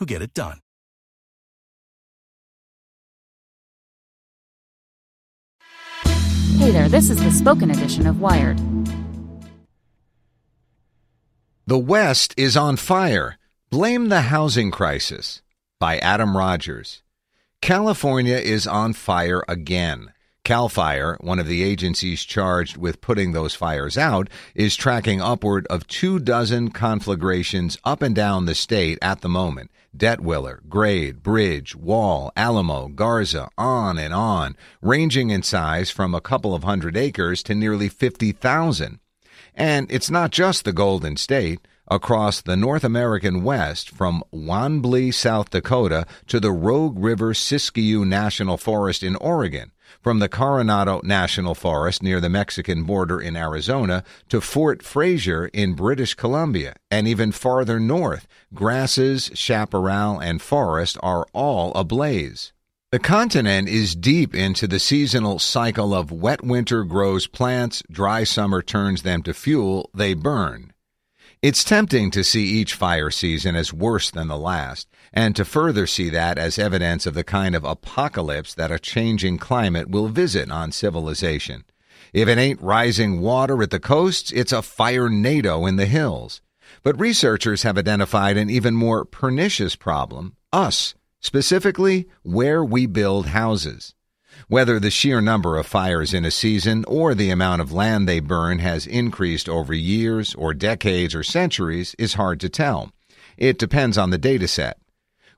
who get it done. Hey there, this is the spoken edition of Wired. The West is on fire. Blame the housing crisis by Adam Rogers. California is on fire again. CAL FIRE, one of the agencies charged with putting those fires out, is tracking upward of two dozen conflagrations up and down the state at the moment. Detwiller, Grade, Bridge, Wall, Alamo, Garza, on and on, ranging in size from a couple of hundred acres to nearly 50,000. And it's not just the Golden State. Across the North American West, from Wanblee, South Dakota, to the Rogue River Siskiyou National Forest in Oregon, from the Coronado National Forest near the Mexican border in Arizona to Fort Fraser in British Columbia, and even farther north, grasses, chaparral, and forest are all ablaze. The continent is deep into the seasonal cycle of wet winter grows plants, dry summer turns them to fuel, they burn. It's tempting to see each fire season as worse than the last, and to further see that as evidence of the kind of apocalypse that a changing climate will visit on civilization. If it ain't rising water at the coasts, it's a firenado in the hills. But researchers have identified an even more pernicious problem us, specifically where we build houses. Whether the sheer number of fires in a season or the amount of land they burn has increased over years or decades or centuries is hard to tell. It depends on the data set.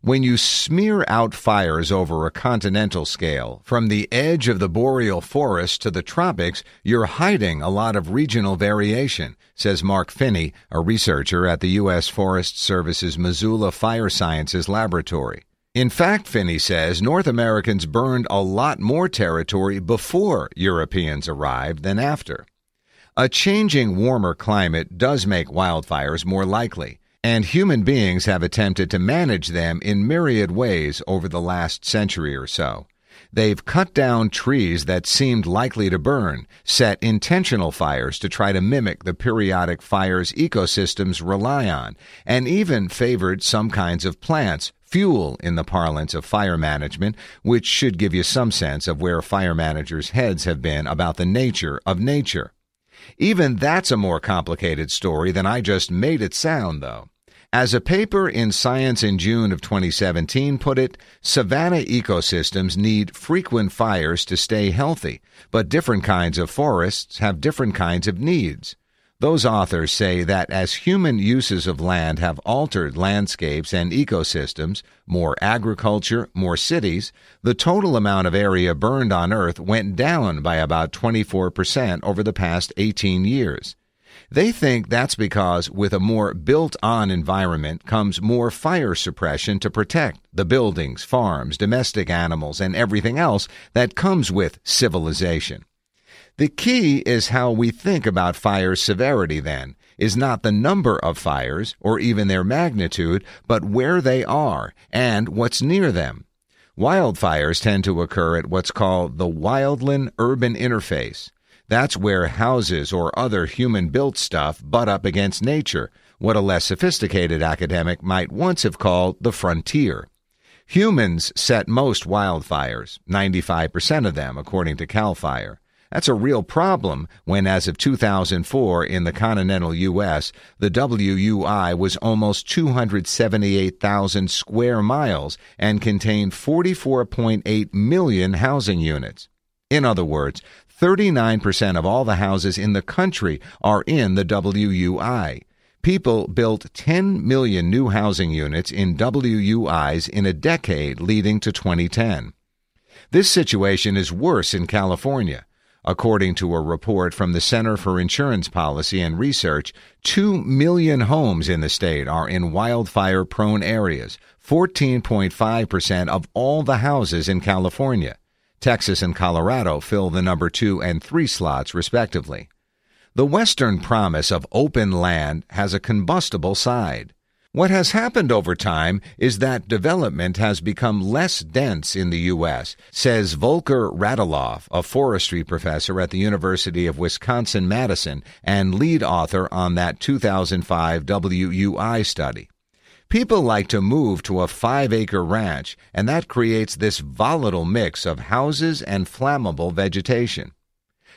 When you smear out fires over a continental scale, from the edge of the boreal forest to the tropics, you're hiding a lot of regional variation, says Mark Finney, a researcher at the U.S. Forest Service's Missoula Fire Sciences Laboratory. In fact, Finney says North Americans burned a lot more territory before Europeans arrived than after. A changing, warmer climate does make wildfires more likely, and human beings have attempted to manage them in myriad ways over the last century or so. They've cut down trees that seemed likely to burn, set intentional fires to try to mimic the periodic fires ecosystems rely on, and even favored some kinds of plants, fuel in the parlance of fire management, which should give you some sense of where fire managers' heads have been about the nature of nature. Even that's a more complicated story than I just made it sound, though. As a paper in Science in June of 2017 put it, savanna ecosystems need frequent fires to stay healthy, but different kinds of forests have different kinds of needs. Those authors say that as human uses of land have altered landscapes and ecosystems, more agriculture, more cities, the total amount of area burned on Earth went down by about 24% over the past 18 years. They think that's because with a more built on environment comes more fire suppression to protect the buildings, farms, domestic animals, and everything else that comes with civilization. The key is how we think about fire severity, then, is not the number of fires or even their magnitude, but where they are and what's near them. Wildfires tend to occur at what's called the wildland urban interface. That's where houses or other human built stuff butt up against nature, what a less sophisticated academic might once have called the frontier. Humans set most wildfires, 95% of them, according to CAL FIRE. That's a real problem when, as of 2004, in the continental U.S., the WUI was almost 278,000 square miles and contained 44.8 million housing units. In other words, 39% of all the houses in the country are in the WUI. People built 10 million new housing units in WUIs in a decade leading to 2010. This situation is worse in California. According to a report from the Center for Insurance Policy and Research, 2 million homes in the state are in wildfire prone areas, 14.5% of all the houses in California. Texas and Colorado fill the number 2 and 3 slots, respectively. The Western promise of open land has a combustible side. What has happened over time is that development has become less dense in the U.S., says Volker Radeloff, a forestry professor at the University of Wisconsin Madison and lead author on that 2005 WUI study. People like to move to a five acre ranch, and that creates this volatile mix of houses and flammable vegetation.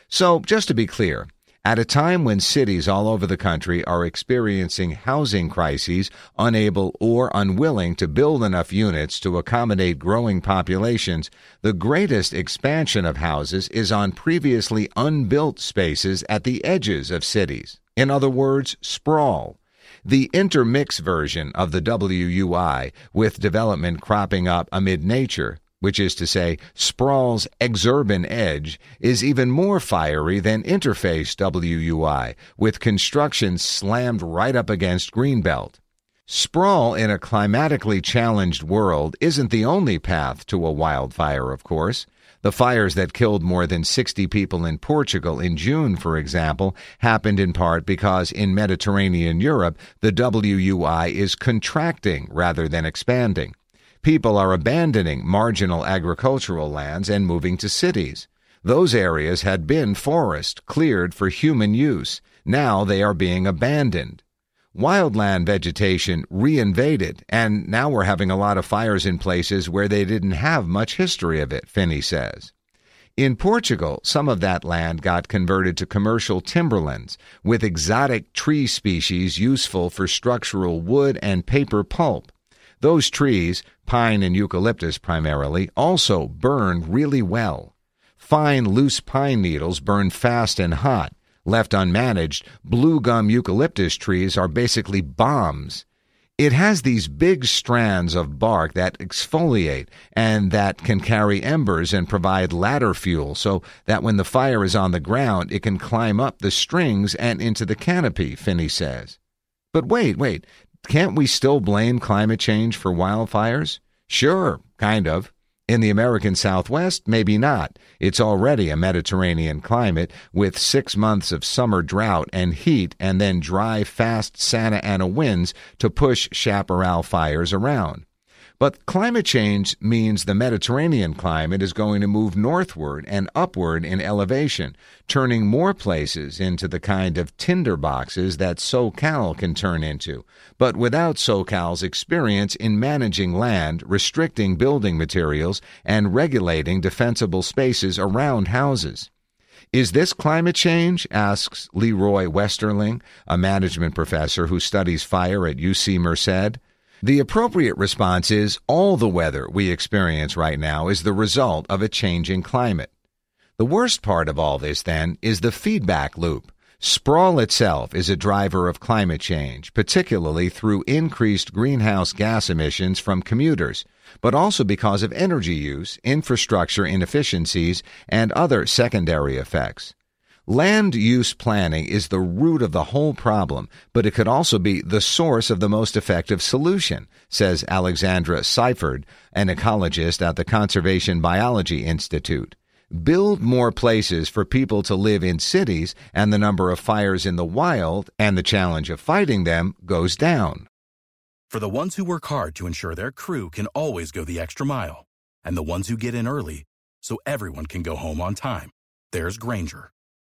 So, just to be clear, at a time when cities all over the country are experiencing housing crises, unable or unwilling to build enough units to accommodate growing populations, the greatest expansion of houses is on previously unbuilt spaces at the edges of cities. In other words, sprawl. The intermix version of the WUI, with development cropping up amid nature, which is to say, Sprawl's exurban edge, is even more fiery than Interface WUI, with construction slammed right up against Greenbelt. Sprawl in a climatically challenged world isn't the only path to a wildfire, of course. The fires that killed more than 60 people in Portugal in June, for example, happened in part because in Mediterranean Europe, the WUI is contracting rather than expanding. People are abandoning marginal agricultural lands and moving to cities. Those areas had been forest, cleared for human use. Now they are being abandoned. Wildland vegetation reinvaded, and now we're having a lot of fires in places where they didn't have much history of it, Finney says. In Portugal, some of that land got converted to commercial timberlands, with exotic tree species useful for structural wood and paper pulp. Those trees, pine and eucalyptus primarily, also burn really well. Fine, loose pine needles burn fast and hot. Left unmanaged, blue gum eucalyptus trees are basically bombs. It has these big strands of bark that exfoliate and that can carry embers and provide ladder fuel so that when the fire is on the ground, it can climb up the strings and into the canopy, Finney says. But wait, wait, can't we still blame climate change for wildfires? Sure, kind of. In the American Southwest, maybe not. It's already a Mediterranean climate with six months of summer drought and heat and then dry, fast Santa Ana winds to push chaparral fires around. But climate change means the Mediterranean climate is going to move northward and upward in elevation, turning more places into the kind of tinderboxes that SoCal can turn into, but without SoCal's experience in managing land, restricting building materials, and regulating defensible spaces around houses. Is this climate change? asks Leroy Westerling, a management professor who studies fire at UC Merced. The appropriate response is all the weather we experience right now is the result of a changing climate. The worst part of all this, then, is the feedback loop. Sprawl itself is a driver of climate change, particularly through increased greenhouse gas emissions from commuters, but also because of energy use, infrastructure inefficiencies, and other secondary effects. Land use planning is the root of the whole problem, but it could also be the source of the most effective solution, says Alexandra Syphard, an ecologist at the Conservation Biology Institute. Build more places for people to live in cities, and the number of fires in the wild and the challenge of fighting them goes down. For the ones who work hard to ensure their crew can always go the extra mile, and the ones who get in early so everyone can go home on time, there's Grainger